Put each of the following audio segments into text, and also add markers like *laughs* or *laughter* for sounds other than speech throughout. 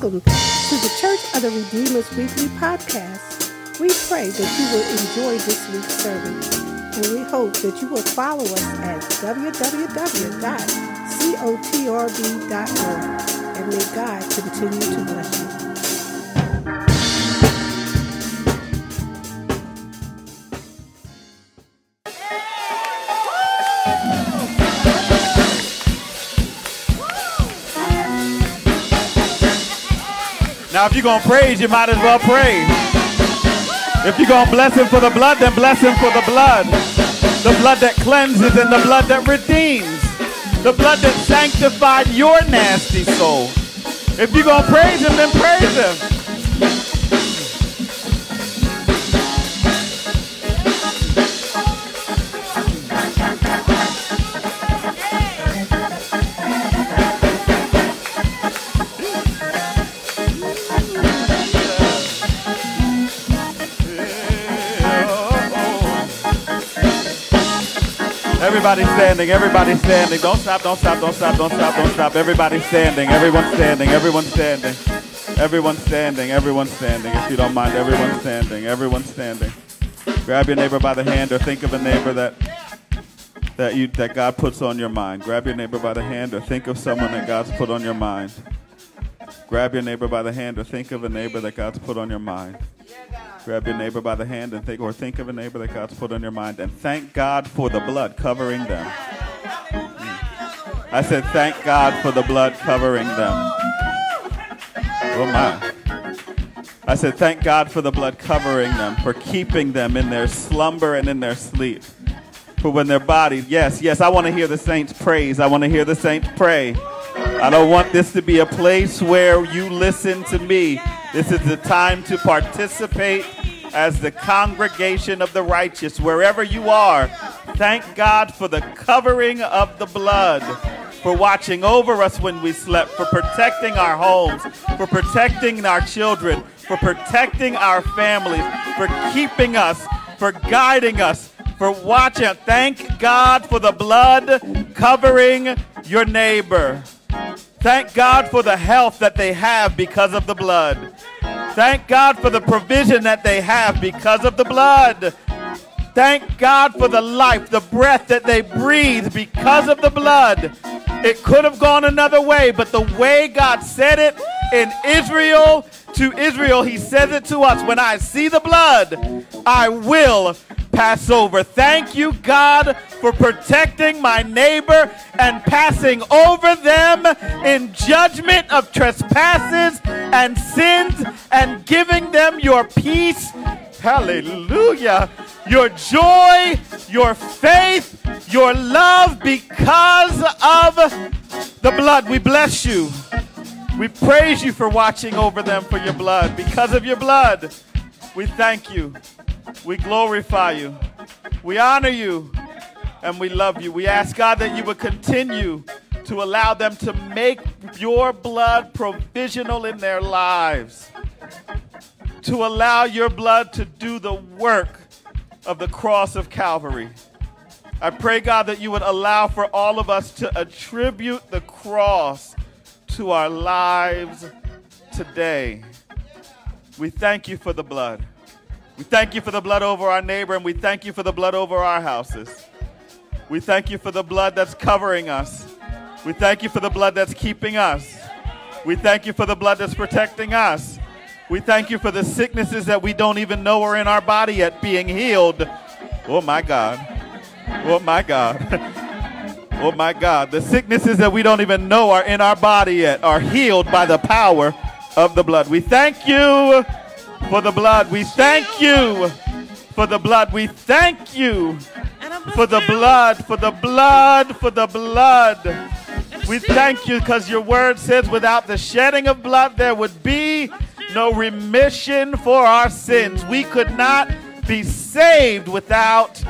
Welcome to the Church of the Redeemer's Weekly Podcast. We pray that you will enjoy this week's sermon, and we hope that you will follow us at www.cotrb.org. And may God continue to bless you. Now, if you're going to praise, you might as well praise. If you're going to bless him for the blood, then bless him for the blood. The blood that cleanses and the blood that redeems. The blood that sanctified your nasty soul. If you're going to praise him, then praise him. Everybody standing, everybody standing. Don't stop, don't stop, don't stop, don't stop, don't stop. Everybody standing, everyone standing, everyone standing. Everyone standing, everyone standing. If you don't mind, everyone standing, everyone standing. Grab your neighbor by the hand or think of a neighbor that that you that God puts on your mind. Grab your neighbor by the hand or think of someone that God's put on your mind. Grab your neighbor by the hand or think of a neighbor that God's put on your mind. Grab your neighbor by the hand and think, or think of a neighbor that God's put on your mind, and thank God for the blood covering them. I said, thank God for the blood covering them. Oh my. I said, thank God for the blood covering them, for keeping them in their slumber and in their sleep. For when their bodies, yes, yes, I want to hear the saints praise. I want to hear the saints pray. I don't want this to be a place where you listen to me. This is the time to participate as the congregation of the righteous, wherever you are. Thank God for the covering of the blood, for watching over us when we slept, for protecting our homes, for protecting our children, for protecting our families, for keeping us, for guiding us, for watching. Thank God for the blood covering your neighbor. Thank God for the health that they have because of the blood. Thank God for the provision that they have because of the blood. Thank God for the life, the breath that they breathe because of the blood. It could have gone another way, but the way God said it in Israel to Israel, He says it to us. When I see the blood, I will pass over. Thank you, God, for protecting my neighbor and passing over them in judgment of trespasses and sins and giving them your peace. Hallelujah. Your joy, your faith, your love because of the blood. We bless you. We praise you for watching over them for your blood. Because of your blood, we thank you. We glorify you. We honor you. And we love you. We ask God that you would continue to allow them to make your blood provisional in their lives. To allow your blood to do the work of the cross of Calvary. I pray, God, that you would allow for all of us to attribute the cross to our lives today. We thank you for the blood. We thank you for the blood over our neighbor, and we thank you for the blood over our houses. We thank you for the blood that's covering us. We thank you for the blood that's keeping us. We thank you for the blood that's protecting us. We thank you for the sicknesses that we don't even know are in our body yet being healed. Oh my God. Oh my God. *laughs* Oh my God. The sicknesses that we don't even know are in our body yet are healed by the power of the blood. We thank you for the blood. We thank you for the blood. We thank you for the blood, for the blood, for the blood. We thank you because your word says without the shedding of blood, there would be no remission for our sins. We could not be saved without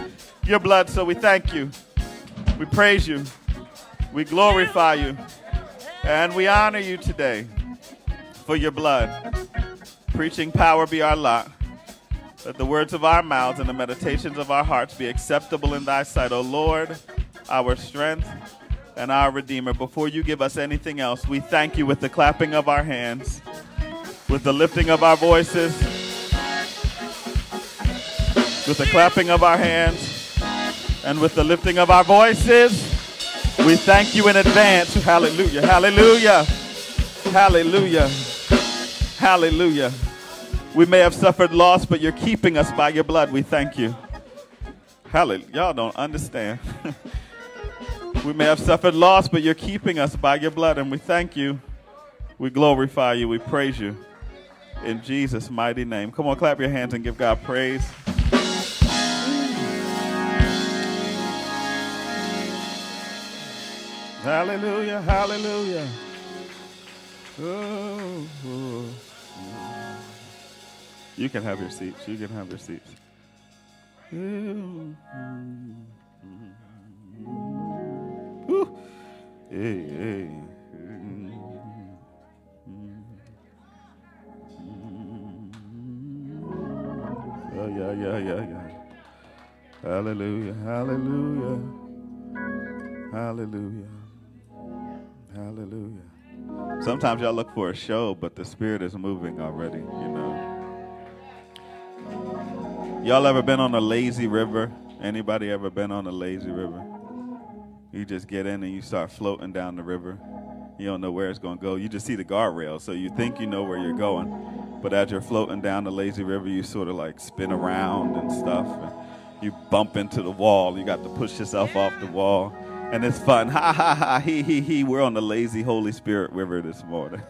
your blood. So we thank you. We praise you. We glorify you. And we honor you today for your blood. Preaching power be our lot. Let the words of our mouths and the meditations of our hearts be acceptable in thy sight, O Lord, our strength and our Redeemer. Before you give us anything else, we thank you with the clapping of our hands. with the lifting of our voices, with the clapping of our hands, and with the lifting of our voices, we thank you in advance. Hallelujah, hallelujah, hallelujah, hallelujah. We may have suffered loss, but you're keeping us by your blood. We thank you. Hallelujah. Y'all don't understand. *laughs* we may have suffered loss, but you're keeping us by your blood, and we thank you. We glorify you. We praise you. In Jesus' mighty name. Come on, clap your hands and give God praise. Hallelujah, hallelujah. Oh, oh. You can have your seats. You can have your seats. Ooh. Hey, hey. Oh, yeah, yeah, yeah, yeah. Hallelujah, hallelujah, hallelujah, hallelujah. Sometimes y'all look for a show, but the Spirit is moving already, you know. Y'all ever been on a lazy river? Anybody ever been on a lazy river? You just get in and you start floating down the river. You don't know where it's going to go. You just see the guardrail, so you think you know where you're going. But as you're floating down the lazy river, you sort of like spin around and stuff. And you bump into the wall. You got to push yourself off the wall. And it's fun. Ha ha ha, he he he. We're on the lazy Holy Spirit river this morning.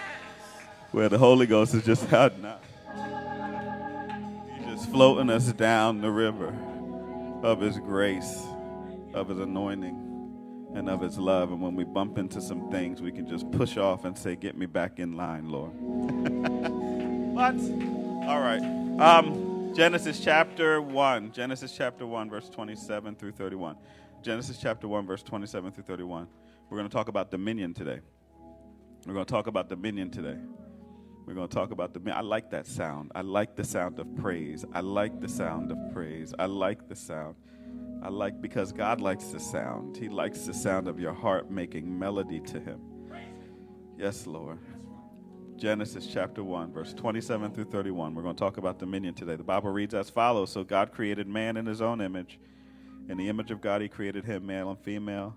*laughs* Where the Holy Ghost is just *laughs* out now floating us down the river of His grace, of His anointing, and of His love. And when we bump into some things, we can just push off and say, Get me back in line, Lord. *laughs* what? All right. Um, Genesis chapter 1. Genesis chapter 1, verse 27 through 31. Genesis chapter 1, verse 27 through 31. We're going to talk about dominion today. We're going to talk about dominion today. We're going to talk about the. I like that sound. I like the sound of praise. I like the sound of praise. I like the sound. I like because God likes the sound. He likes the sound of your heart making melody to Him. Yes, Lord. Genesis chapter 1, verse 27 through 31. We're going to talk about dominion today. The Bible reads as follows So God created man in His own image. In the image of God, He created him, male and female.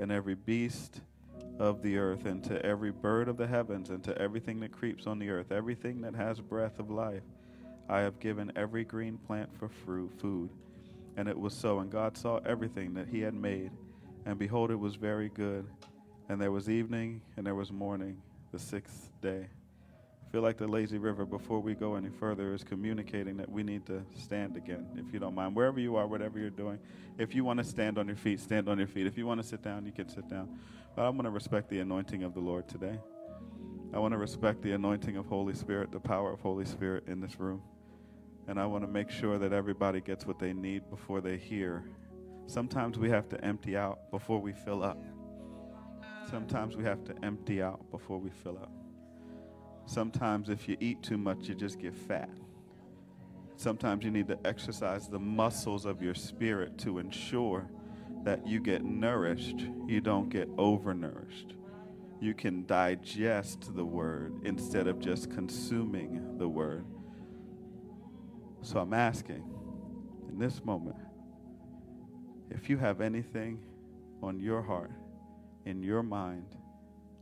and every beast of the earth, and to every bird of the heavens, and to everything that creeps on the earth, everything that has breath of life. I have given every green plant for fruit, food. And it was so. And God saw everything that he had made, and behold, it was very good. And there was evening, and there was morning, the sixth day feel like the lazy river, before we go any further, is communicating that we need to stand again, if you don't mind. Wherever you are, whatever you're doing, if you want to stand on your feet, stand on your feet. If you want to sit down, you can sit down. But I want to respect the anointing of the Lord today. I want to respect the anointing of Holy Spirit, the power of Holy Spirit in this room. And I want to make sure that everybody gets what they need before they hear. Sometimes we have to empty out before we fill up. Sometimes we have to empty out before we fill up. Sometimes, if you eat too much, you just get fat. Sometimes you need to exercise the muscles of your spirit to ensure that you get nourished, you don't get overnourished. You can digest the word instead of just consuming the word. So I'm asking in this moment if you have anything on your heart, in your mind,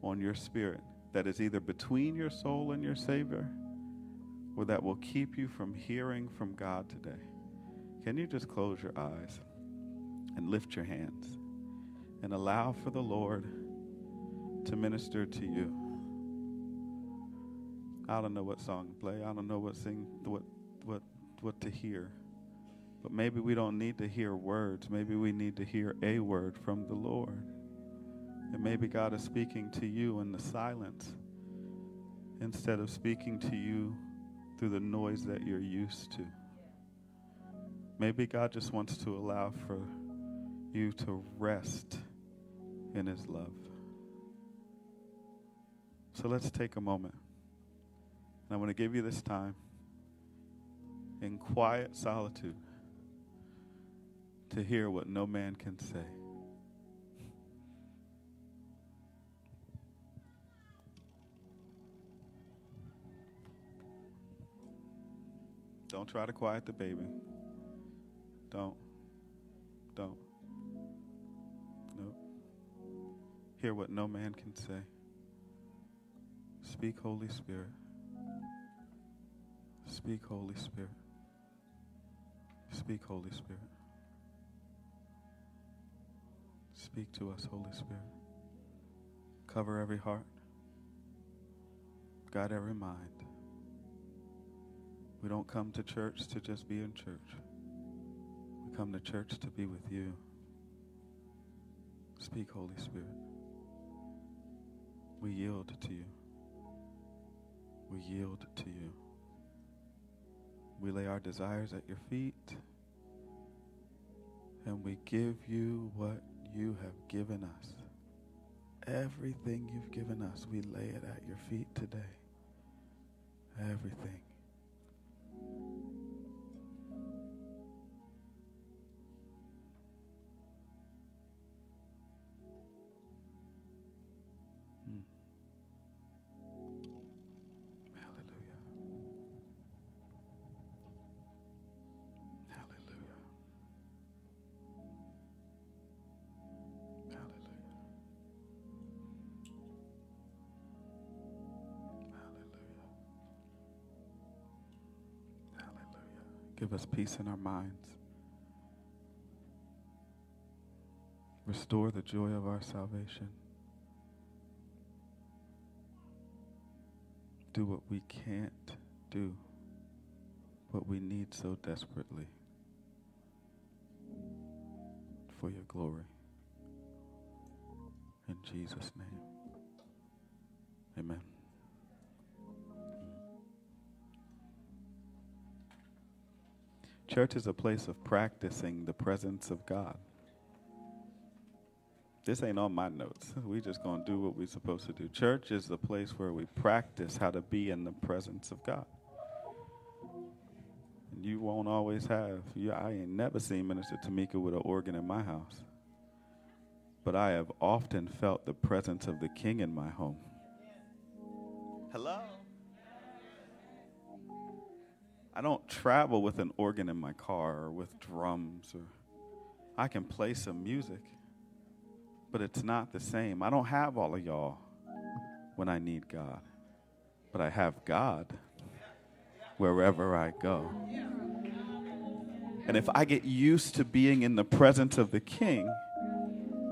on your spirit that is either between your soul and your Savior or that will keep you from hearing from God today, can you just close your eyes and lift your hands and allow for the Lord to minister to you? I don't know what song to play. I don't know what sing what what what to hear. But maybe we don't need to hear words. Maybe we need to hear a word from the Lord. And maybe God is speaking to you in the silence. instead of speaking to you through the noise that you're used to. Maybe God just wants to allow for you to rest in His love. So let's take a moment. And I want to give you this time in quiet solitude to hear what no man can say. Don't try to quiet the baby. Don't. Don't. Nope. Hear what no man can say. Speak, Holy Spirit. Speak, Holy Spirit. Speak, Holy Spirit. Speak to us, Holy Spirit. Cover every heart, guide every mind. We don't come to church to just be in church. We come to church to be with you. Speak, Holy Spirit. We yield to you. We yield to you. We lay our desires at your feet and we give you what you have given us. Everything you've given us, we lay it at your feet today. Everything. Give us peace in our minds. Restore the joy of our salvation. Do what we can't do, what we need so desperately for your glory. In Jesus' name. Amen. Church is a place of practicing the presence of God. This ain't on my notes. We just to do what we're supposed to do. Church is the place where we practice how to be in the presence of God. And you won't always have. You, I ain't never seen Minister Tamika with an organ in my house. But I have often felt the presence of the King in my home. Hello? I don't travel with an organ in my car or with drums or I can play some music, but it's not the same. I don't have all of y'all when I need God, but I have God wherever I go. And if I get used to being in the presence of the King,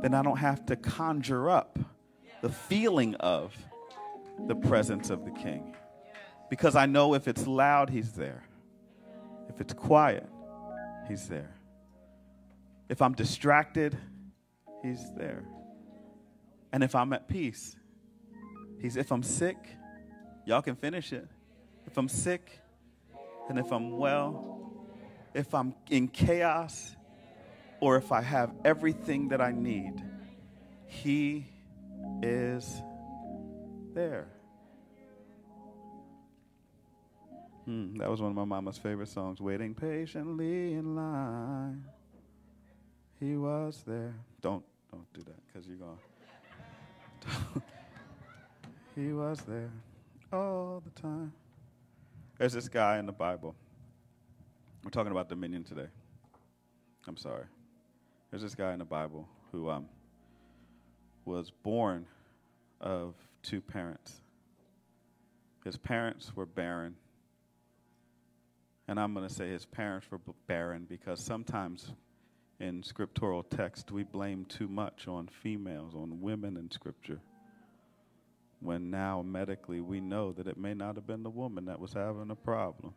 then I don't have to conjure up the feeling of the presence of the King. Because I know if it's loud, He's there. If it's quiet, He's there. If I'm distracted, He's there. And if I'm at peace, He's if I'm sick, y'all can finish it. If I'm sick, and if I'm well, if I'm in chaos, or if I have everything that I need, He is there. Hmm, that was one of my mama's favorite songs. Waiting patiently in line. He was there. Don't don't do that because you're going. *laughs* he was there all the time. There's this guy in the Bible. We're talking about dominion today. I'm sorry. There's this guy in the Bible who um, was born of two parents. His parents were barren. And I'm going to say his parents were barren because sometimes in scriptural text we blame too much on females, on women in scripture. When now medically we know that it may not have been the woman that was having a problem.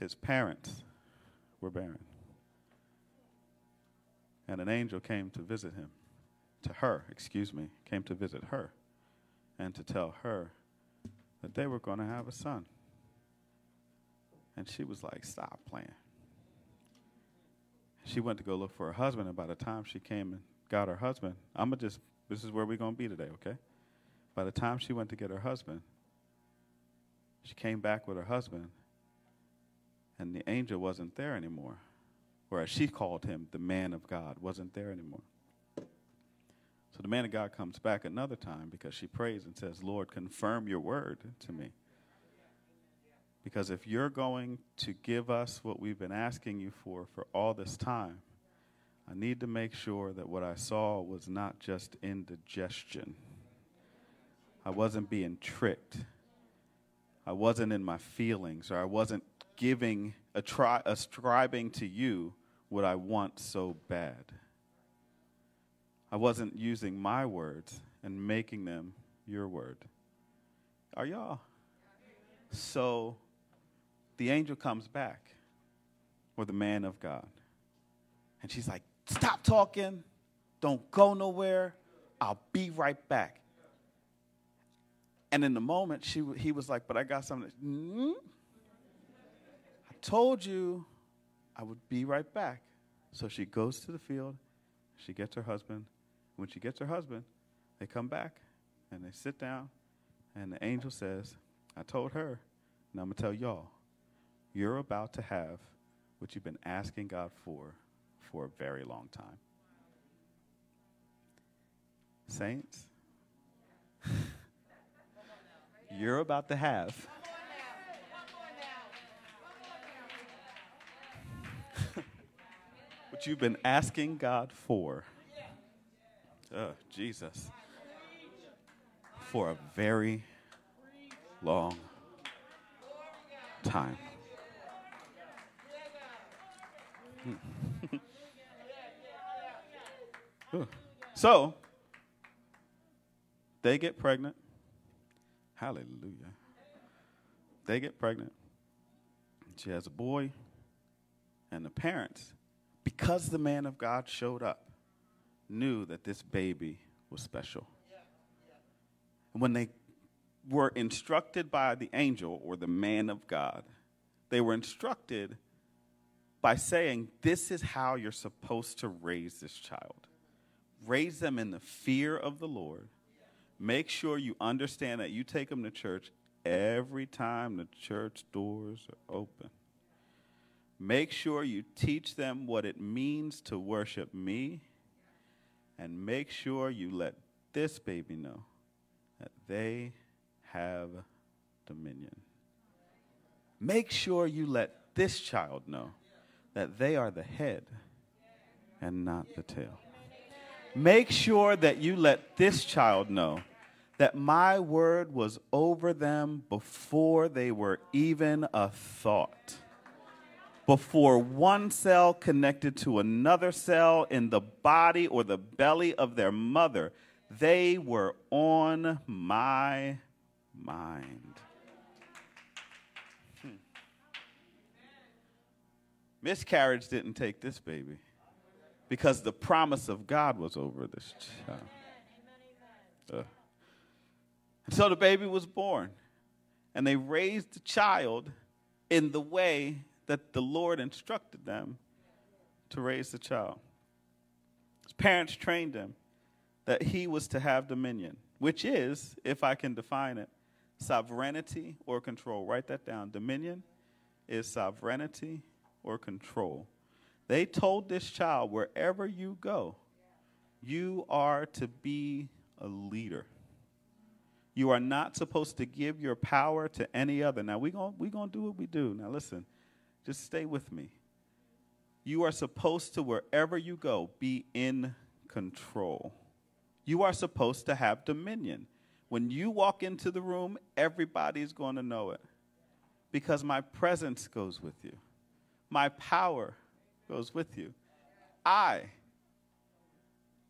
His parents were barren. And an angel came to visit him to her, excuse me, came to visit her and to tell her that they were going to have a son. And she was like, Stop playing. She went to go look for her husband, and by the time she came and got her husband, I'm going to just, this is where we're going to be today, okay? By the time she went to get her husband, she came back with her husband, and the angel wasn't there anymore. Or as she called him, the man of God wasn't there anymore. So the man of God comes back another time because she prays and says, Lord, confirm your word to me. Because if you're going to give us what we've been asking you for for all this time, I need to make sure that what I saw was not just indigestion. I wasn't being tricked. I wasn't in my feelings, or I wasn't giving, a tri- ascribing to you what I want so bad. I wasn't using my words and making them your word. Are y'all? So the angel comes back, or the man of God. And she's like, Stop talking. Don't go nowhere. I'll be right back. And in the moment, she, he was like, But I got something. Mm-hmm. I told you I would be right back. So she goes to the field. She gets her husband. When she gets her husband, they come back and they sit down. And the angel says, I told her, and I'm going to tell y'all, you're about to have what you've been asking God for for a very long time. Saints, *laughs* you're about to have *laughs* what you've been asking God for. Oh, Jesus. For a very long time. Hmm. *laughs* so, they get pregnant. Hallelujah. They get pregnant. She has a boy. And the parents, because the man of God showed up, knew that this baby was special. And when they were instructed by the angel or the man of God, they were instructed by saying, This is how you're supposed to raise this child. Raise them in the fear of the Lord. Make sure you understand that you take them to church every time the church doors are open. Make sure you teach them what it means to worship me. And make sure you let this baby know that they have dominion. Make sure you let this child know that they are the head and not the tail. Make sure that you let this child know that my word was over them before they were even a thought. Before one cell connected to another cell in the body or the belly of their mother, they were on my mind. Miscarriage didn't take this baby because the promise of God was over this child. Uh. So the baby was born, and they raised the child in the way that the Lord instructed them to raise the child. His parents trained him that he was to have dominion, which is, if I can define it, sovereignty or control. Write that down. Dominion is sovereignty or control. They told this child, wherever you go, you are to be a leader. You are not supposed to give your power to any other. Now, we're going we gonna do what we do. Now, listen, just stay with me. You are supposed to, wherever you go, be in control. You are supposed to have dominion. When you walk into the room, everybody's going to know it because my presence goes with you my power goes with you. I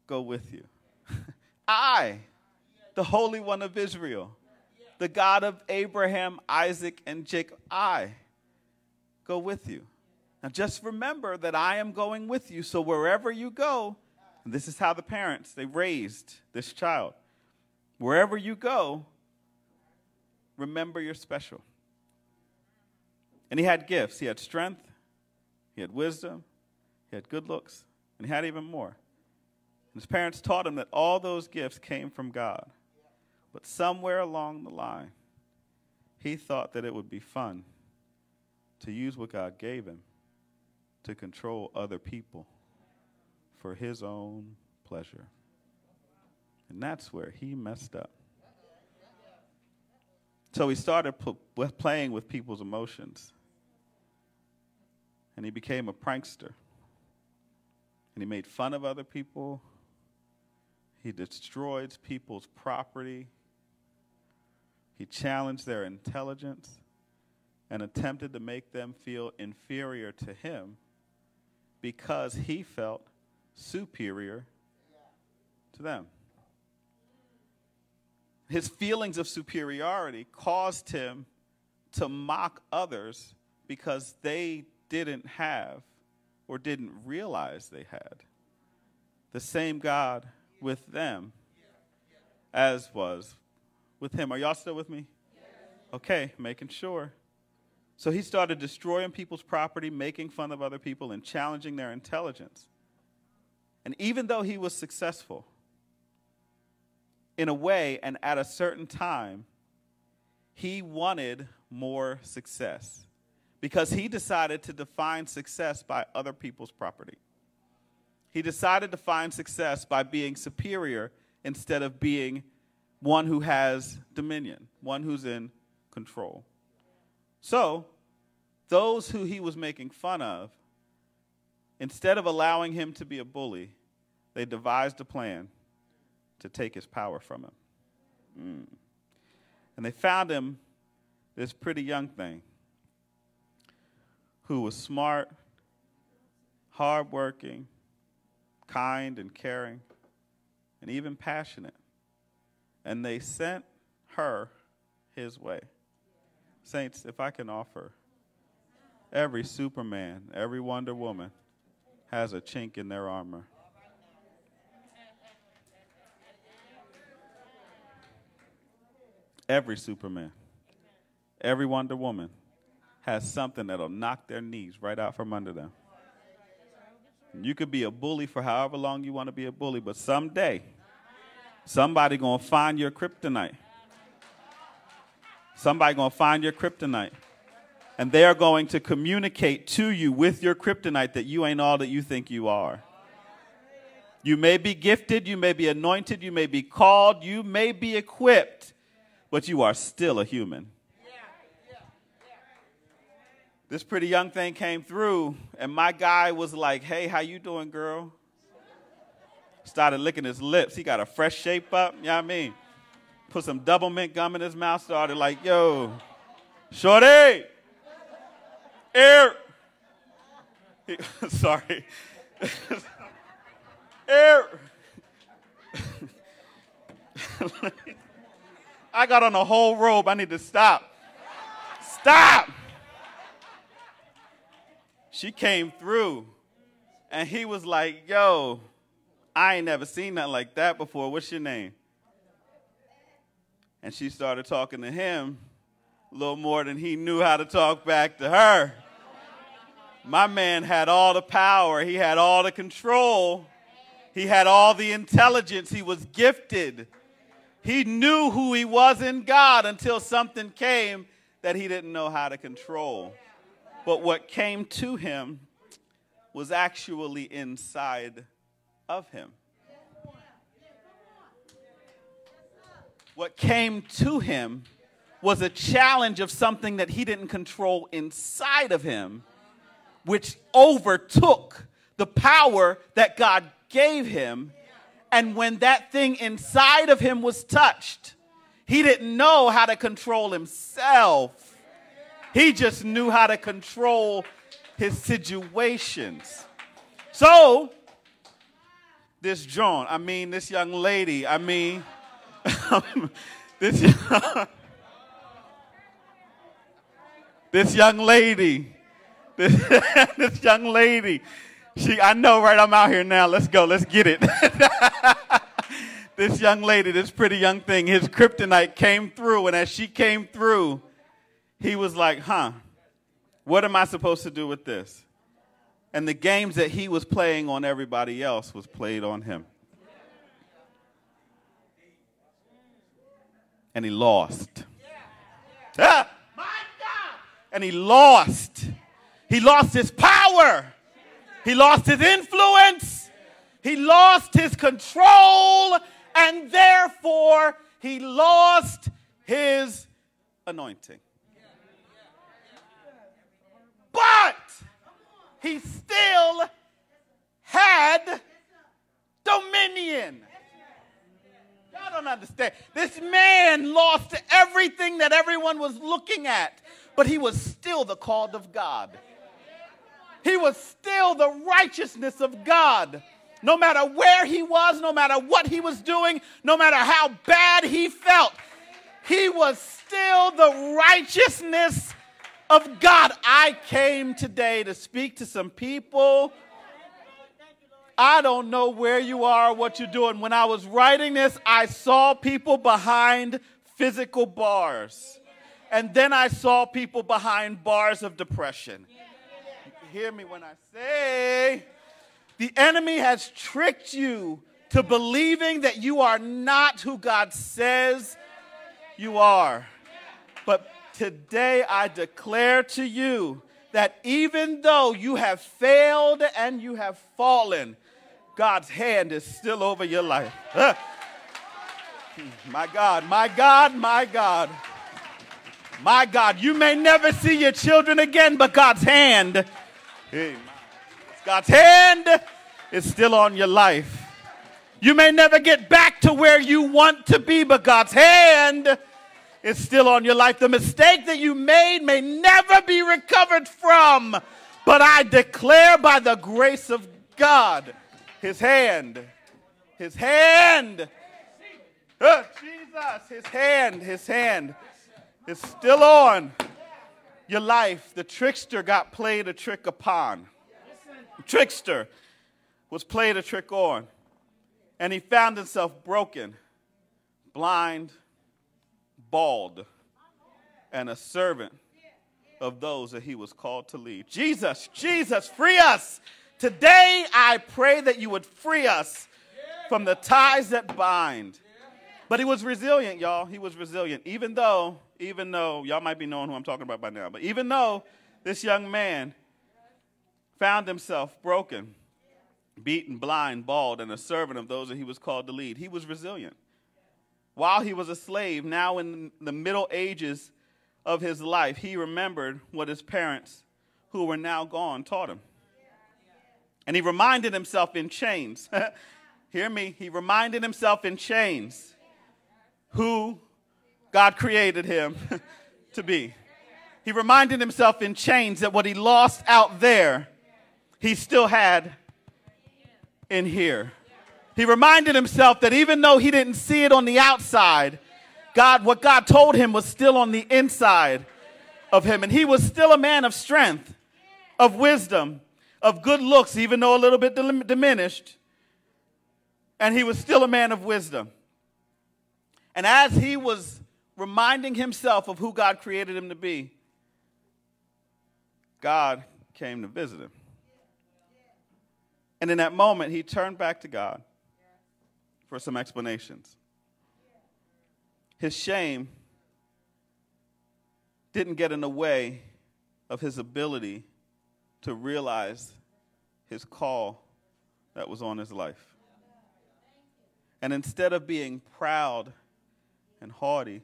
go with you. *laughs* I, the Holy One of Israel, the God of Abraham, Isaac, and Jacob, I go with you. Now just remember that I am going with you, so wherever you go, This is how the parents they raised this child. Wherever you go, remember you're special. And he had gifts. He had strength, he had wisdom, he had good looks, and he had even more. And his parents taught him that all those gifts came from God. But somewhere along the line, he thought that it would be fun to use what God gave him to control other people for his own pleasure. And that's where he messed up. So he started p- playing with people's emotions. And he became a prankster. And he made fun of other people. He destroyed people's property. He challenged their intelligence and attempted to make them feel inferior to him because he felt superior to them. His feelings of superiority caused him to mock others because they didn't have or didn't realize they had the same God with them as was with him. Are y'all still with me? Okay, making sure. So he started destroying people's property, making fun of other people, and challenging their intelligence. And even though he was successful, in a way and at a certain time, he wanted more success because he decided to define success by other people's property. He decided to find success by being superior instead of being one who has dominion, one who's in control. So, those who he was making fun of, instead of allowing him to be a bully, they devised a plan to take his power from him. Mm. And they found him this pretty young thing who was smart, hardworking, kind and caring, and even passionate. And they sent her his way. Saints, if I can offer Every Superman, every Wonder Woman has a chink in their armor. Every Superman, every Wonder Woman has something that'll knock their knees right out from under them. You could be a bully for however long you want to be a bully, but someday somebody gonna find your kryptonite. Somebody gonna find your kryptonite and they are going to communicate to you with your kryptonite that you ain't all that you think you are. You may be gifted, you may be anointed, you may be called, you may be equipped, but you are still a human. This pretty young thing came through, and my guy was like, "Hey, how you doing, girl?" Started licking his lips. He got a fresh shape up. You know what I mean? Put some Doublemint gum in his mouth. Started like, "Yo, shorty, Air. *laughs* Sorry. *laughs* Air. *laughs* I got on a whole robe. I need to stop. Stop. She came through and he was like, Yo, I ain't never seen nothing like that before. What's your name? And she started talking to him a little more than he knew how to talk back to her. My man had all the power, he had all the control, he had all the intelligence, he was gifted. He knew who he was in God until something came that he didn't know how to control. But what came to him was actually inside of him. What came to him was a challenge of something that he didn't control inside of him which overtook the power that God gave him. And when that thing inside of him was touched, he didn't know how to control himself. He just knew how to control his situations. So, this John, I mean, this young lady, I mean, *laughs* this, *laughs* this young lady *laughs* this, this young lady She, I know, right? I'm out here now. Let's go. Let's get it. this young lady, this pretty young thing, his kryptonite came through, and as she came through, he was like, huh, what am I supposed to do with this? And the games that he was playing on everybody else was played on him. And he lost. And he lost. He lost his power. He lost his influence. He lost his control. And therefore, he lost his anointing. But he still had dominion. Y'all don't understand. This man lost everything that everyone was looking at, but he was still the called of God. He was still the righteousness of God. No matter where he was, no matter what he was doing, no matter how bad he felt, he was still the righteousness of God. I came today to speak to some people. I don't know where you are, or what you're doing. When I was writing this, I saw people behind physical bars. And then I saw people behind bars of depression. Hear me when I say the enemy has tricked you to believing that you are not who God says you are. But today I declare to you that even though you have failed and you have fallen, God's hand is still over your life. my God, my God, my God. My God, you may never see your children again, but God's hand, God's hand is still on your life. You may never get back to where you want to be, but God's hand is still on your life. The mistake that you made may never be recovered from. But I declare by the grace of God, His hand, His hand, uh, Jesus, His hand, His hand is still on your life. The trickster got played a trick upon. The trickster was played a trick on. And he found himself broken, blind, bald, and a servant of those that he was called to lead. Jesus, Jesus, free us. Today, I pray that you would free us from the ties that bind. But he was resilient, y'all. He was resilient. Even though, even though, y'all might be knowing who I'm talking about by now, but even though this young man found himself broken, beaten, blind, bald, and a servant of those that he was called to lead, he was resilient while he was a slave, now in the middle ages of his life, he remembered what his parents, who were now gone, taught him. And he reminded himself in chains. *laughs* Hear me? He reminded himself in chains who God created him *laughs* to be. He reminded himself in chains that what he lost out there, he still had in here. He reminded himself that even though he didn't see it on the outside, God, what God told him was still on the inside of him. And he was still a man of strength, of wisdom, of good looks, even though a little bit diminished. And he was still a man of wisdom. And as he was reminding himself of who God created him to be, God came to visit him. And in that moment, he turned back to God for some explanations. His shame didn't get in the way of his ability to realize his call that was on his life. And instead of being proud and haughty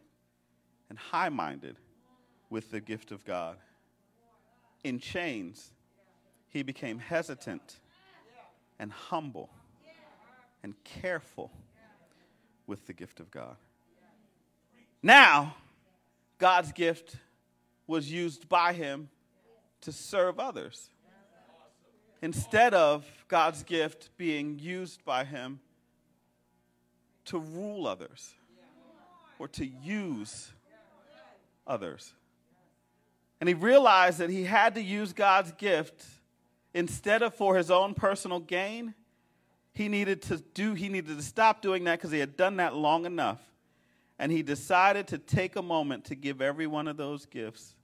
and high minded with the gift of God, in chains, he became hesitant and humble and careful with the gift of God. Now, God's gift was used by him to serve others instead of God's gift being used by him to rule others or to use others. And he realized that he had to use God's gift instead of for his own personal gain, he needed to do he needed to stop doing that because he had done that long enough. And he decided to take a moment to give every one of those gifts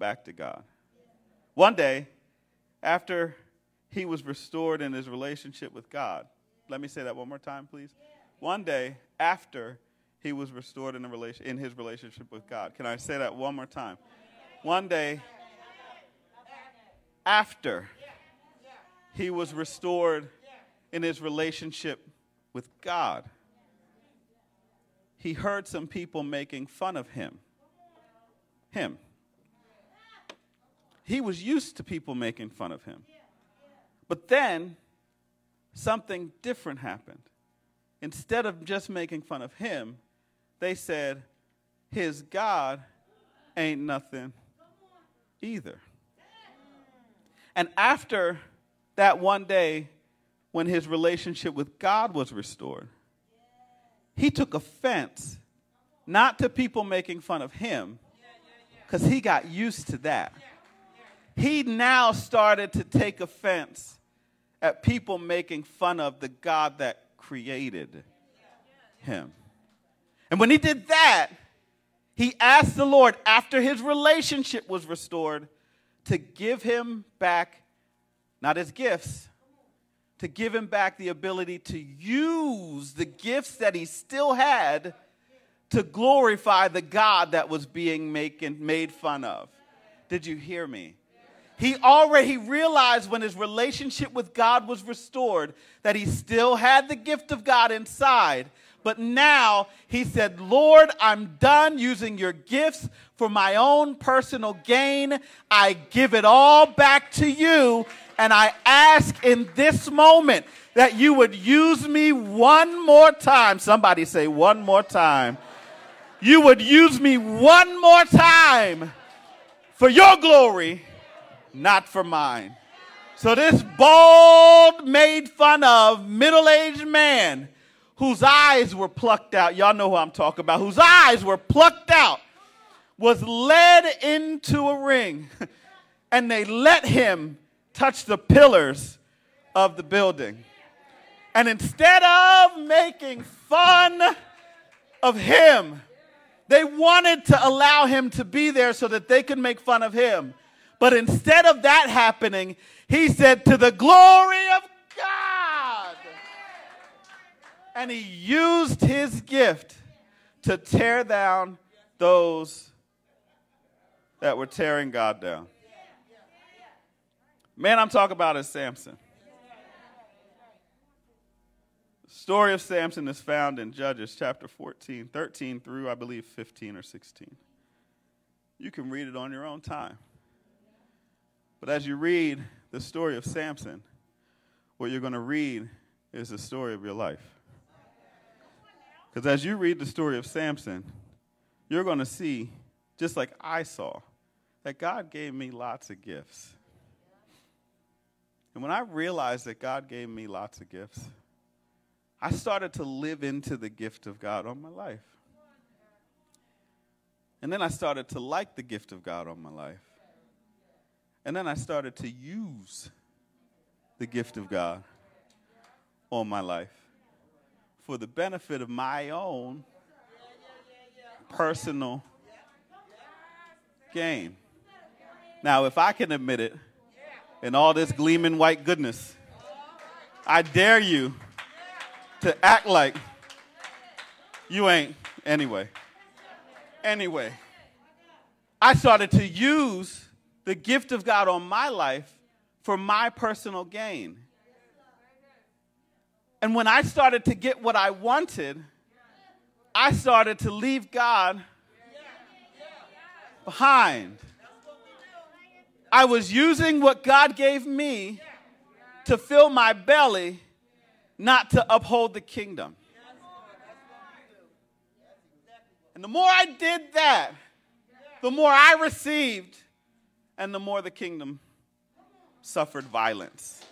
back to God. One day, after he was restored in his relationship with God, let me say that one more time, please. One day, after he was restored in, a relation, in his relationship with God. Can I say that one more time? One day, after he was restored in his relationship with God, he heard some people making fun of him. Him. He was used to people making fun of him. But then something different happened. Instead of just making fun of him, they said, His God ain't nothing either. And after that one day, when his relationship with God was restored, he took offense not to people making fun of him, because he got used to that. He now started to take offense at people making fun of the God that created him. And when he did that, he asked the Lord, after his relationship was restored, to give him back, not his gifts, to give him back the ability to use the gifts that he still had to glorify the God that was being make, made fun of. Did you hear me? He already realized when his relationship with God was restored that he still had the gift of God inside, but now he said, Lord, I'm done using your gifts for my own personal gain. I give it all back to you. And I ask in this moment that you would use me one more time. Somebody say, one more time. You would use me one more time for your glory, not for mine. So, this bald, made fun of, middle aged man whose eyes were plucked out, y'all know who I'm talking about, whose eyes were plucked out, was led into a ring, *laughs* and they let him touch the pillars of the building. And instead of making fun of him, they wanted to allow him to be there so that they could make fun of him. But instead of that happening, he said, To the glory of God and he used his gift to tear down those that were tearing God down. Man, I'm talking about is Samson. The story of Samson is found in Judges chapter 14, 13 through, I believe, 15 or 16. You can read it on your own time. But as you read the story of Samson, what you're going to read is the story of your life. Because as you read the story of Samson, you're going to see, just like I saw, that God gave me lots of gifts. And when I realized that God gave me lots of gifts, I started to live into the gift of God on my life. And then I started to like the gift of God on my life. And then I started to use the gift of God on my life for the benefit of my own personal gain. Now, if I can admit it, in all this gleaming white goodness, I dare you to act like you ain't. Anyway, anyway, I started to use the gift of God on my life for my personal gain. And when I started to get what I wanted, I started to leave God behind. I was using what God gave me to fill my belly, not to uphold the kingdom. And the more I did that, the more I received, and the more the kingdom suffered violence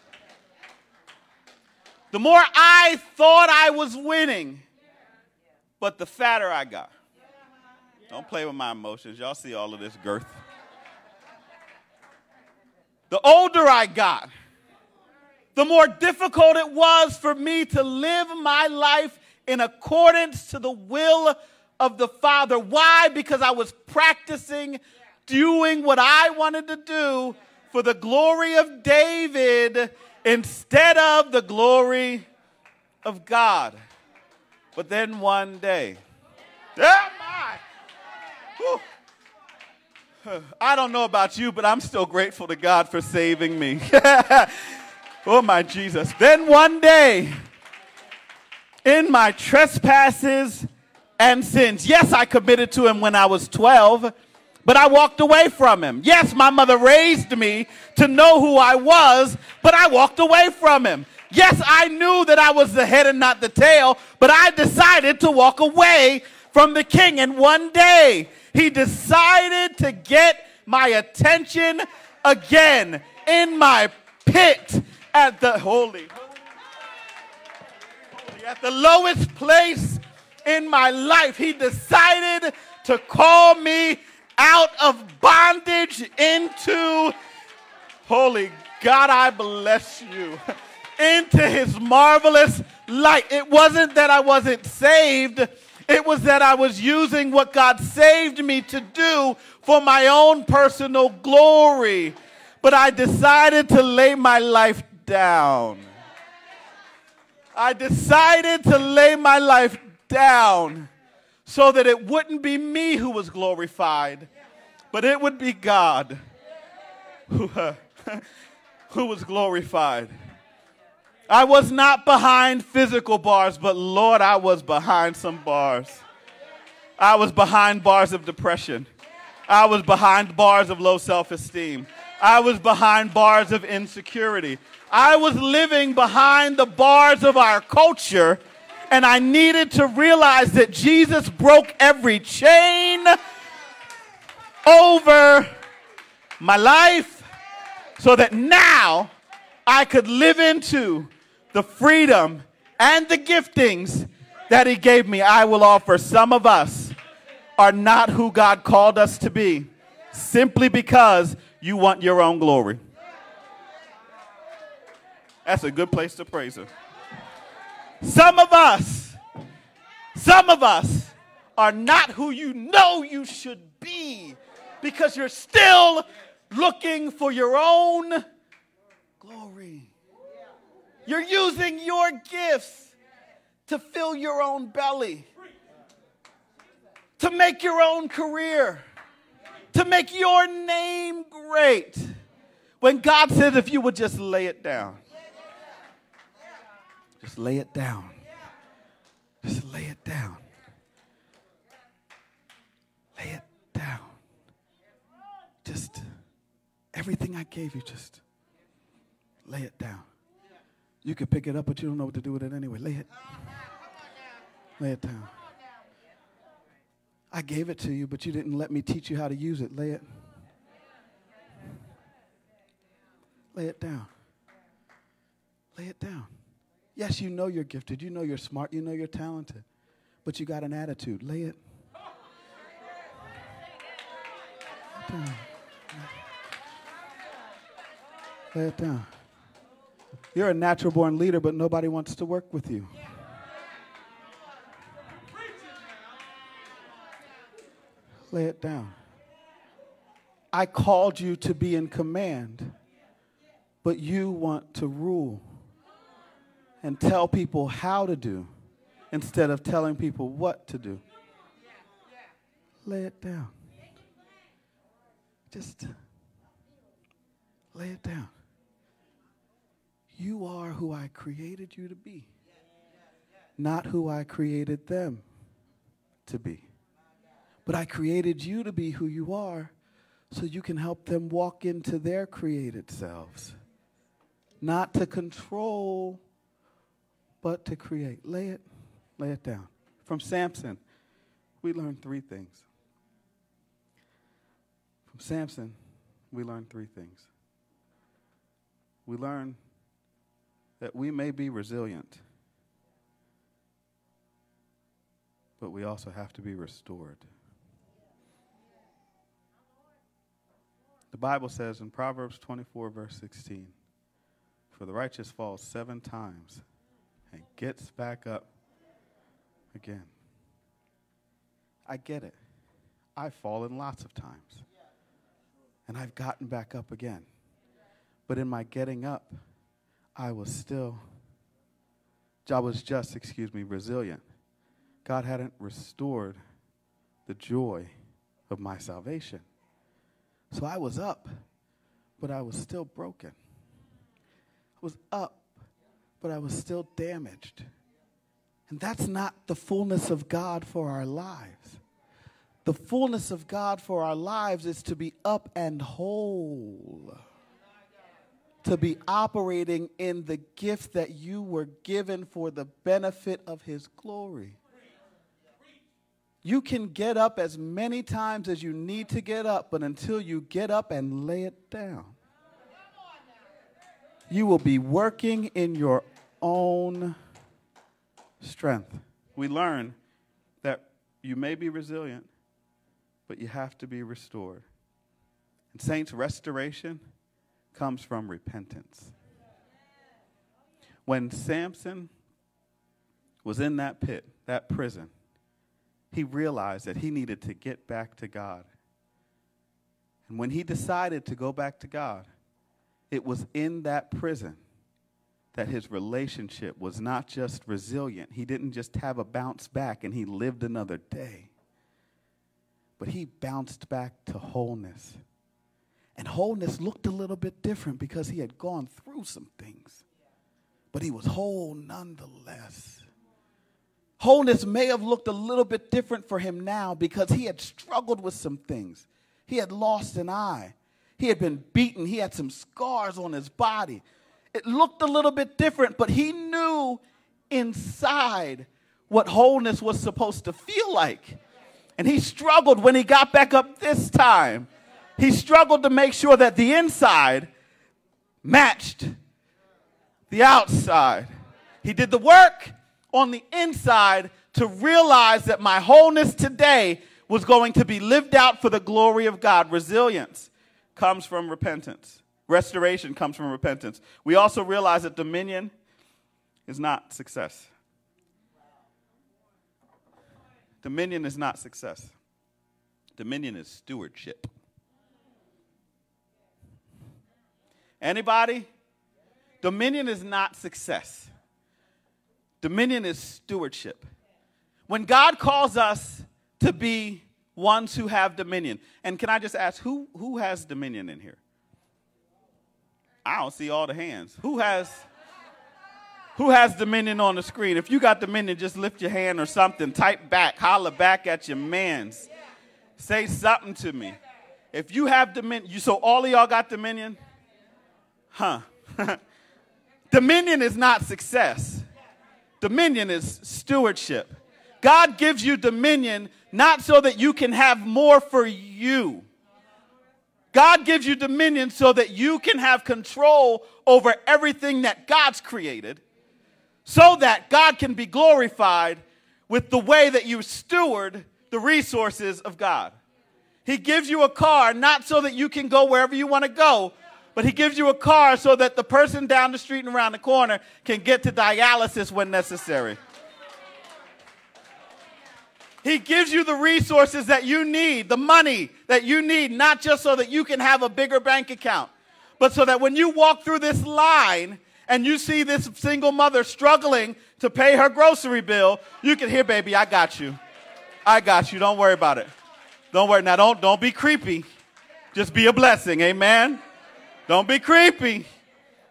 the more I thought I was winning, but the fatter I got. Don't play with my emotions. Y'all see all of this girth. the older I got, the more difficult it was for me to live my life in accordance to the will of the Father. Why? Because I was practicing doing what I wanted to do for the glory of David instead of the glory of God. But then one day, oh my. I don't know about you, but I'm still grateful to God for saving me. *laughs* oh my Jesus. Then one day, in my trespasses and sins, yes, I committed to him when I was 12 but I walked away from him. Yes, my mother raised me to know who I was, but I walked away from him. Yes, I knew that I was the head and not the tail, but I decided to walk away from the king. And one day, he decided to get my attention again in my pit at the holy, at the lowest place in my life. He decided to call me out of bondage into, holy God, I bless you, *laughs* into his marvelous light. It wasn't that I wasn't saved. It was that I was using what God saved me to do for my own personal glory. But I decided to lay my life down. I decided to lay my life down so that it wouldn't be me who was glorified, but it would be God who, uh, *laughs* who was glorified. I was not behind physical bars, but Lord, I was behind some bars. I was behind bars of depression. I was behind bars of low self esteem. I was behind bars of insecurity. I was living behind the bars of our culture and I needed to realize that Jesus broke every chain over my life so that now I could live into the freedom and the giftings that He gave me. I will offer some of us are not who God called us to be simply because you want your own glory. That's a good place to praise Him. Some of us, some of us are not who you know you should be because you're still looking for your own glory. You're using your gifts to fill your own belly, to make your own career, to make your name great. When God says, if you would just lay it down. Just lay it down. Just lay it down. Lay it down. Just everything I gave you, just lay it down. You could pick it up, but you don't know what to do with it anyway. Lay it. Lay it down. I gave it to you, but you didn't let me teach you how to use it. Lay it. Lay it down. Lay it down. Yes, you know you're gifted. You know you're smart. You know you're talented. But you got an attitude. Lay it. Down. Lay it down. You're a natural born leader, but nobody wants to work with you. Lay it down. I called you to be in command, but you want to rule and tell people how to do instead of telling people what to do. Lay it down. Just lay it down. You are who I created you to be, not who I created them to be. But I created you to be who you are so you can help them walk into their created selves, not to control but to create. Lay it, lay it down. From Samson, we learn three things. From Samson, we learn three things. We learn that we may be resilient, but we also have to be restored. The Bible says in Proverbs 24, verse 16, For the righteous falls seven times and gets back up again. I get it. I've fallen lots of times. And I've gotten back up again. But in my getting up, I was still, I was just, excuse me, resilient. God hadn't restored the joy of my salvation. So I was up, but I was still broken. I was up, but I was still damaged. And that's not the fullness of God for our lives. The fullness of God for our lives is to be up and whole, to be operating in the gift that you were given for the benefit of His glory. You can get up as many times as you need to get up, but until you get up and lay it down, you will be working in your own strength. We learn that you may be resilient, but you have to be restored. And, saints, restoration comes from repentance. When Samson was in that pit, that prison, he realized that he needed to get back to God. And when he decided to go back to God, it was in that prison that his relationship was not just resilient. He didn't just have a bounce back and he lived another day but he bounced back to wholeness. And wholeness looked a little bit different because he had gone through some things, but he was whole nonetheless. Wholeness may have looked a little bit different for him now because he had struggled with some things. He had lost an eye, he had been beaten, he had some scars on his body. It looked a little bit different, but he knew inside what wholeness was supposed to feel like. And he struggled when he got back up this time. He struggled to make sure that the inside matched the outside. He did the work on the inside to realize that my wholeness today was going to be lived out for the glory of God. Resilience comes from repentance, restoration comes from repentance. We also realize that dominion is not success. Dominion is not success. Dominion is stewardship. Anybody? Dominion is not success. Dominion is stewardship. When God calls us to be ones who have dominion, and can I just ask, who, who has dominion in here? I don't see all the hands. Who has who has dominion on the screen? If you got dominion, just lift your hand or something. Type back. Holler back at your mans. Say something to me. If you have dominion, you so all of y'all got dominion? Huh. *laughs* dominion is not success. Dominion is stewardship. God gives you dominion not so that you can have more for you. God gives you dominion so that you can have control over everything that God's created so that God can be glorified with the way that you steward the resources of God. He gives you a car not so that you can go wherever you want to go, but He gives you a car so that the person down the street and around the corner can get to dialysis when necessary. He gives you the resources that you need, the money that you need, not just so that you can have a bigger bank account, but so that when you walk through this line, and you see this single mother struggling to pay her grocery bill, you can hear, baby, I got you. I got you. Don't worry about it. Don't worry. Now, don't, don't be creepy. Just be a blessing. Amen. Don't be creepy.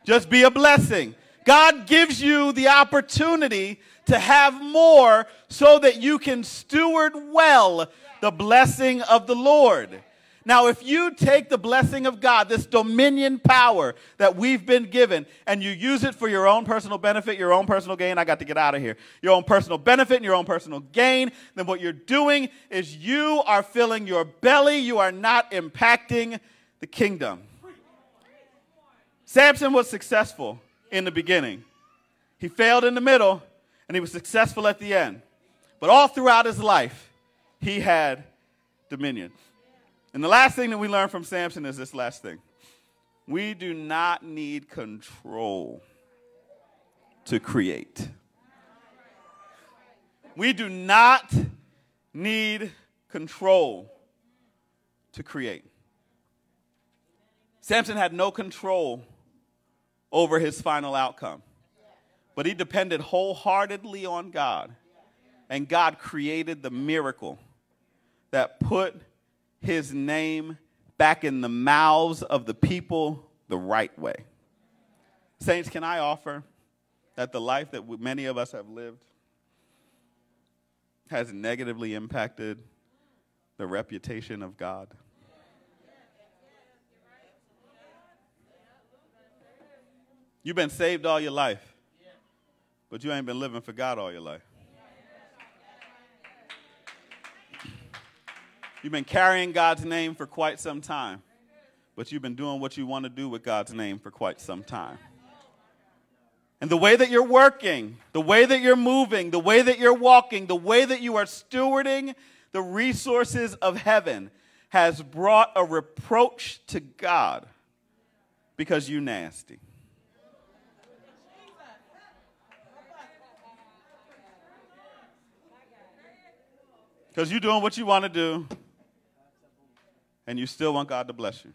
Just be a blessing. God gives you the opportunity to have more so that you can steward well the blessing of the Lord. Now, if you take the blessing of God, this dominion power that we've been given, and you use it for your own personal benefit, your own personal gain, I got to get out of here, your own personal benefit and your own personal gain, then what you're doing is you are filling your belly. You are not impacting the kingdom. Samson was successful in the beginning, he failed in the middle, and he was successful at the end. But all throughout his life, he had dominion. And the last thing that we learn from Samson is this last thing we do not need control to create. We do not need control to create. Samson had no control over his final outcome, but he depended wholeheartedly on God, and God created the miracle that put his name back in the mouths of the people the right way. Saints, can I offer that the life that many of us have lived has negatively impacted the reputation of God? You've been saved all your life, but you ain't been living for God all your life. You've been carrying God's name for quite some time, but you've been doing what you want to do with God's name for quite some time. And the way that you're working, the way that you're moving, the way that you're walking, the way that you are stewarding the resources of heaven has brought a reproach to God because you nasty. Because you're doing what you want to do, and you still want God to bless you.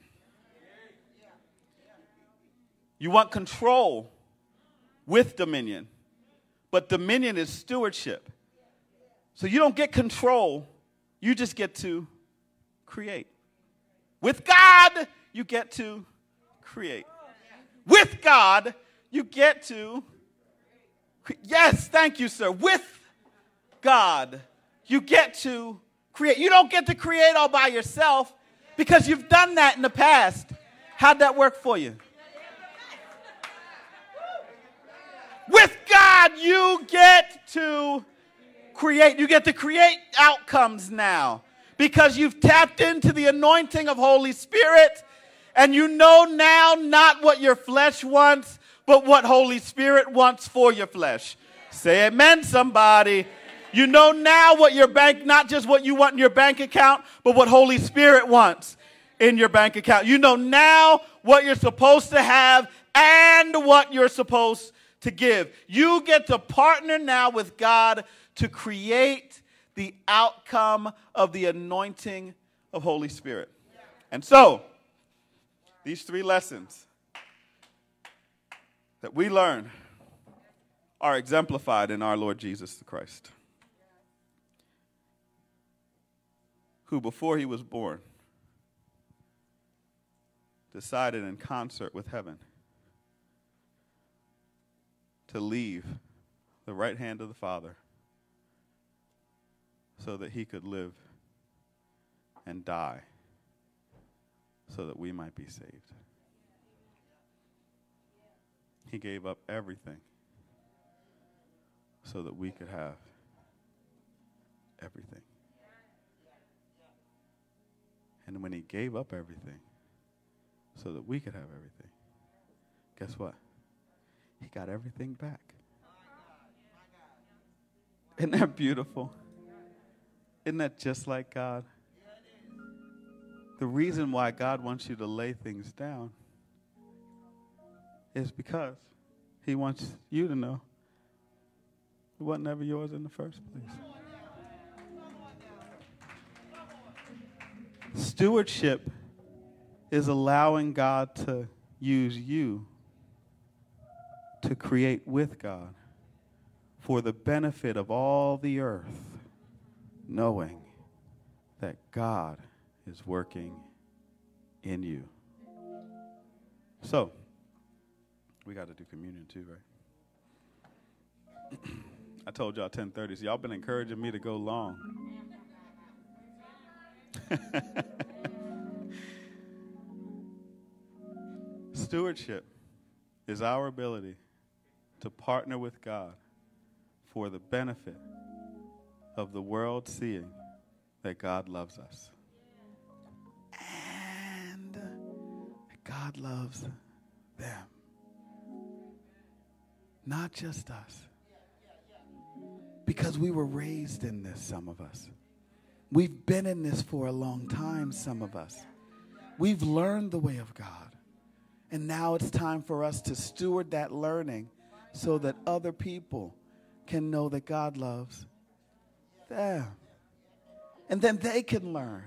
You want control with dominion, but dominion is stewardship. So you don't get control, you just get to create. With God, you get to create. With God, you get to. Yes, thank you, sir. With God, you get to create. You don't get to create all by yourself because you've done that in the past. How'd that work for you? With God, you get to create. You get to create outcomes now because you've tapped into the anointing of Holy Spirit and you know now not what your flesh wants, but what Holy Spirit wants for your flesh. Say amen, somebody. You know now what your bank, not just what you want in your bank account, but what Holy Spirit wants in your bank account. You know now what you're supposed to have and what you're supposed to give. You get to partner now with God to create the outcome of the anointing of Holy Spirit. And so, these three lessons that we learn are exemplified in our Lord Jesus Christ. Who, before he was born, decided in concert with heaven to leave the right hand of the Father so that he could live and die so that we might be saved. He gave up everything so that we could have everything. And when he gave up everything so that we could have everything, guess what? He got everything back. Isn't that beautiful? Isn't that just like God? The reason why God wants you to lay things down is because He wants you to know it wasn't ever yours in the first place. Stewardship is allowing God to use you to create with God for the benefit of all the earth, knowing that God is working in you. So, we got to do communion too, right? *clears throat* I told y'all 10:30, so y'all been encouraging me to go long. *laughs* Stewardship is our ability to partner with God for the benefit of the world seeing that God loves us. And God loves them. Not just us. Because we were raised in this, some of us. We've been in this for a long time, some of us. We've learned the way of God. And now it's time for us to steward that learning so that other people can know that God loves them. And then they can learn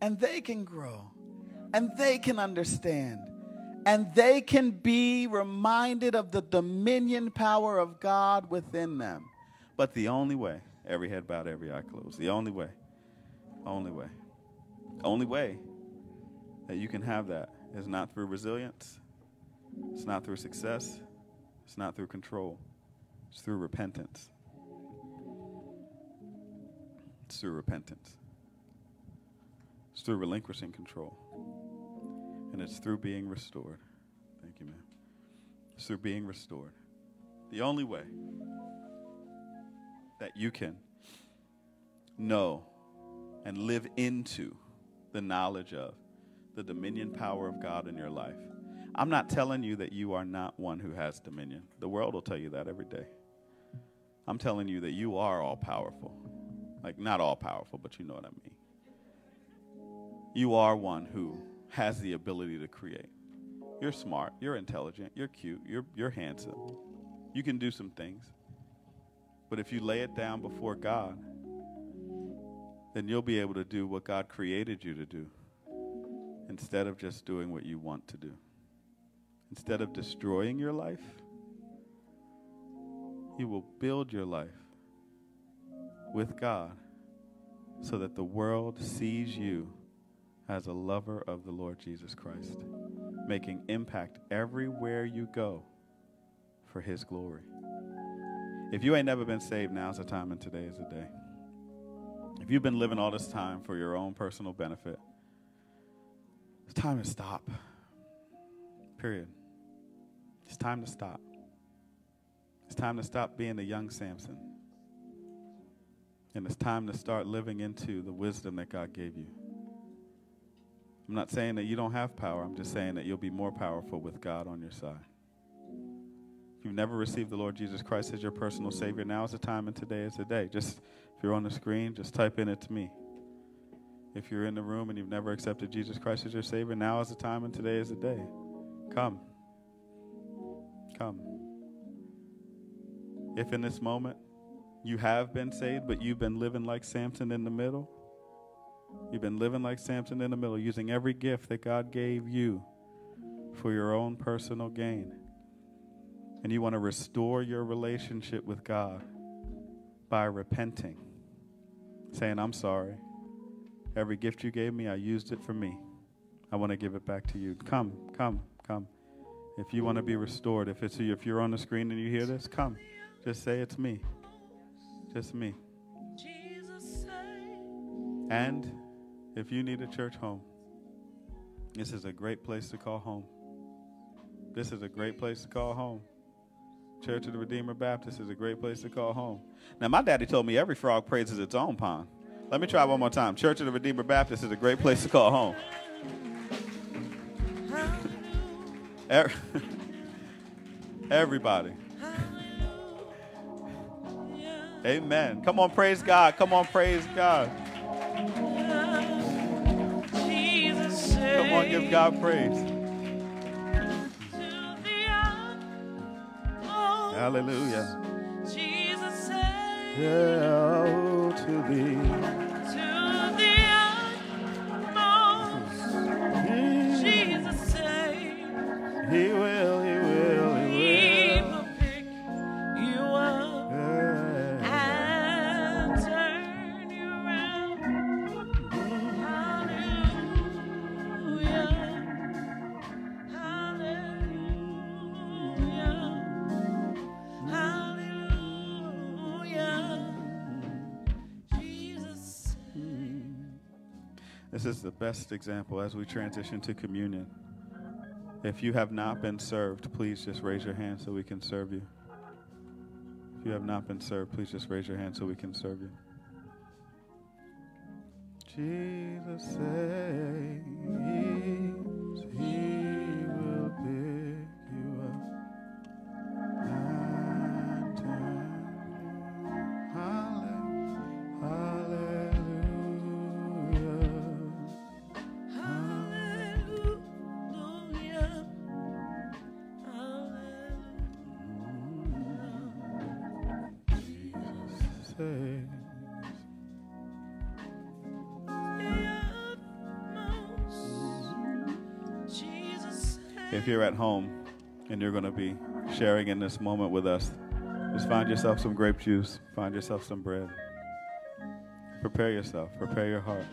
and they can grow and they can understand and they can be reminded of the dominion power of God within them. But the only way, every head bowed, every eye closed, the only way, only way, only way that you can have that is not through resilience, it's not through success, it's not through control, it's through repentance. It's through repentance. It's through relinquishing control. And it's through being restored. Thank you, man. It's through being restored. The only way that you can know and live into the knowledge of the dominion power of God in your life. I'm not telling you that you are not one who has dominion. The world will tell you that every day. I'm telling you that you are all powerful. Like, not all powerful, but you know what I mean. You are one who has the ability to create. You're smart, you're intelligent, you're cute, you're, you're handsome. You can do some things. But if you lay it down before God, then you'll be able to do what God created you to do instead of just doing what you want to do. Instead of destroying your life, you will build your life with God so that the world sees you as a lover of the Lord Jesus Christ, making impact everywhere you go for His glory. If you ain't never been saved, now's the time, and today is the day. If you've been living all this time for your own personal benefit, it's time to stop. Period. It's time to stop. It's time to stop being a young Samson. And it's time to start living into the wisdom that God gave you. I'm not saying that you don't have power, I'm just saying that you'll be more powerful with God on your side. You've never received the Lord Jesus Christ as your personal Savior, now is the time and today is the day. Just if you're on the screen, just type in it to me. If you're in the room and you've never accepted Jesus Christ as your Savior, now is the time and today is the day. Come. Come. If in this moment you have been saved, but you've been living like Samson in the middle, you've been living like Samson in the middle, using every gift that God gave you for your own personal gain, and you want to restore your relationship with God by repenting, saying, I'm sorry. Every gift you gave me, I used it for me. I want to give it back to you. Come, come, come. If you want to be restored, if it's if you're on the screen and you hear this, come. Just say it's me. Just me. And if you need a church home, this is a great place to call home. This is a great place to call home. Church of the Redeemer Baptist is a great place to call home. Now, my daddy told me every frog praises its own pond. Let me try one more time. Church of the Redeemer Baptist is a great place to call home. *laughs* Everybody. Amen. Come on, praise God. Come on, praise God. Come on, give God praise. Hallelujah. Jesus, yeah, oh, to thee. Best example as we transition to communion. If you have not been served, please just raise your hand so we can serve you. If you have not been served, please just raise your hand so we can serve you. Jesus says If you're at home and you're going to be sharing in this moment with us, just find yourself some grape juice, find yourself some bread. Prepare yourself, prepare your heart.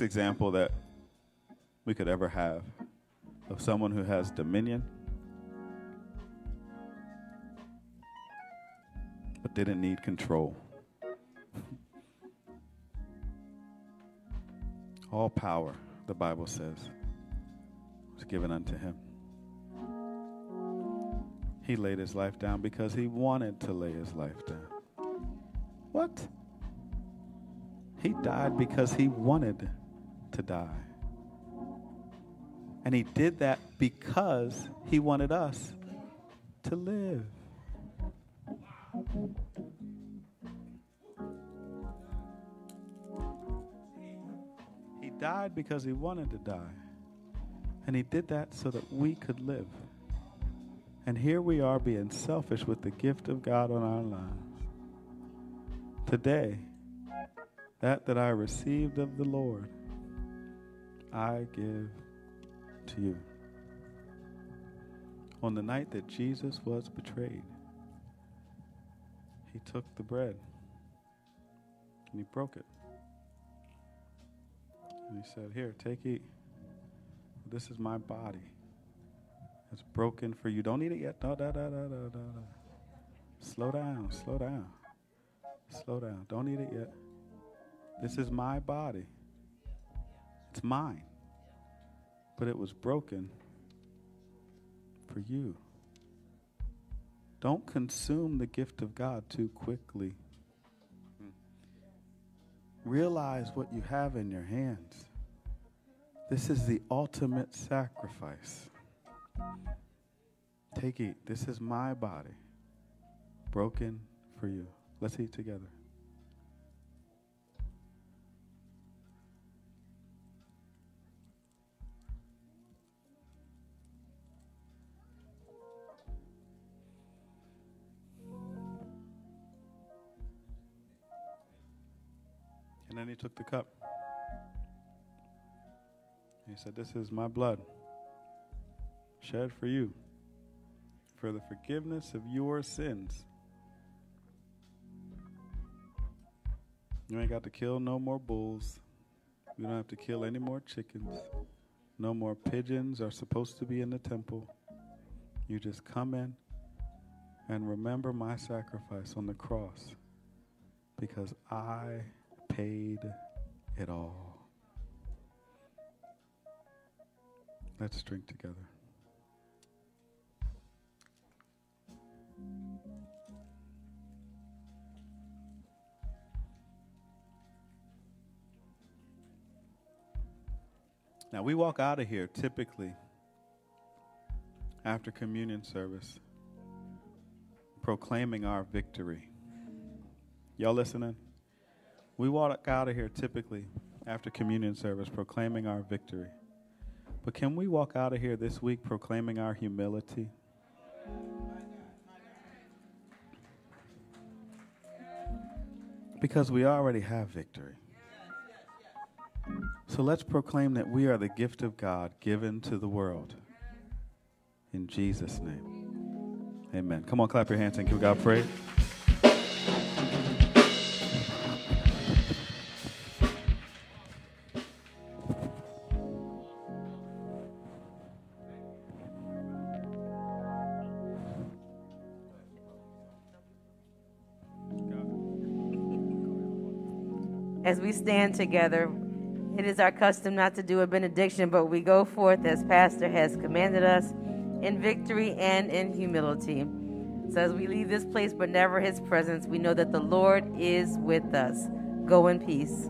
Best example that we could ever have of someone who has dominion, but didn't need control. *laughs* All power, the Bible says, was given unto him. He laid his life down because he wanted to lay his life down. What? He died because he wanted to die. And he did that because he wanted us to live. He died because he wanted to die. And he did that so that we could live. And here we are being selfish with the gift of God on our lives. Today, that that I received of the Lord, I give to you. On the night that Jesus was betrayed, he took the bread and he broke it. And he said, Here, take, eat. This is my body. It's broken for you. Don't eat it yet. Da, da, da, da, da, da. Slow down, slow down. Slow down. Don't eat it yet. This is my body. It's mine. But it was broken for you. Don't consume the gift of God too quickly. Realize what you have in your hands. This is the ultimate sacrifice. Take, eat. This is my body, broken for you. Let's eat together. Then he took the cup. He said, This is my blood, shed for you, for the forgiveness of your sins. You ain't got to kill no more bulls. You don't have to kill any more chickens. No more pigeons are supposed to be in the temple. You just come in and remember my sacrifice on the cross because I paid it all. Let's drink together. Now, we walk out of here typically after communion service proclaiming our victory. Y'all listening? We walk out of here typically after communion service proclaiming our victory. But can we walk out of here this week proclaiming our humility? Because we already have victory. So let's proclaim that we are the gift of God given to the world. In Jesus' name. Amen. Come on, clap your hands and give God praise. Stand together, it is our custom not to do a benediction, but we go forth as Pastor has commanded us in victory and in humility. So as we leave this place, but never his presence, we know that the Lord is with us. Go in peace.